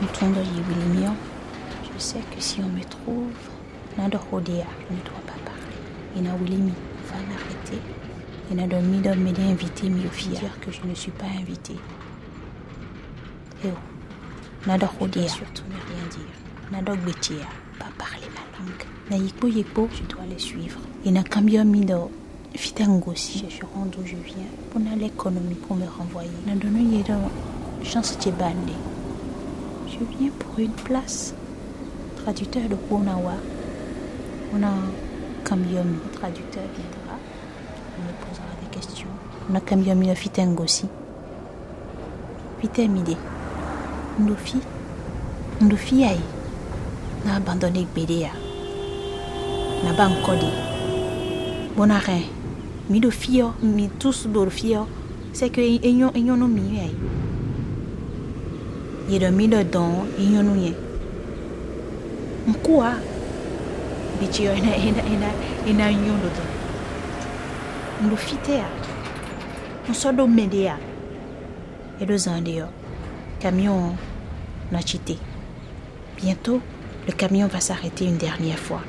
Je sais que si on me trouve, Hodea ne doit pas parler. Ina Wilimi, va m'arrêter. Ina Domido m'aider invité Miofia, dire que je ne suis pas invité. Eh oh, Hodea, surtout ne rien dire. Nado Gbetia, pas parler ma langue. Na Yikpo Yikpo, je dois les suivre. Ina Kambio Mido, Fitangosi, d'où je viens, pour l'économie, pour me renvoyer. Nado no Yedo, chance Tchebande. Je viens pour une place. Traducteur de Kunawa. On a Kamyomi, traducteur viendra. Il me posera des questions. On a Kamyomi le Fitengosi. Fitemide. Ndofi. Ndofi aïe. Na abandonné Bédéa. Na bankodi. Bonarin. Mi do fio, mi tous do fio. C'est que enyo enyo no mi enyo do don. Ndo fitea. Nsodo medea. Edo zandeo. Camion n'a. Bientôt, le camion va s'arrêter une dernière fois.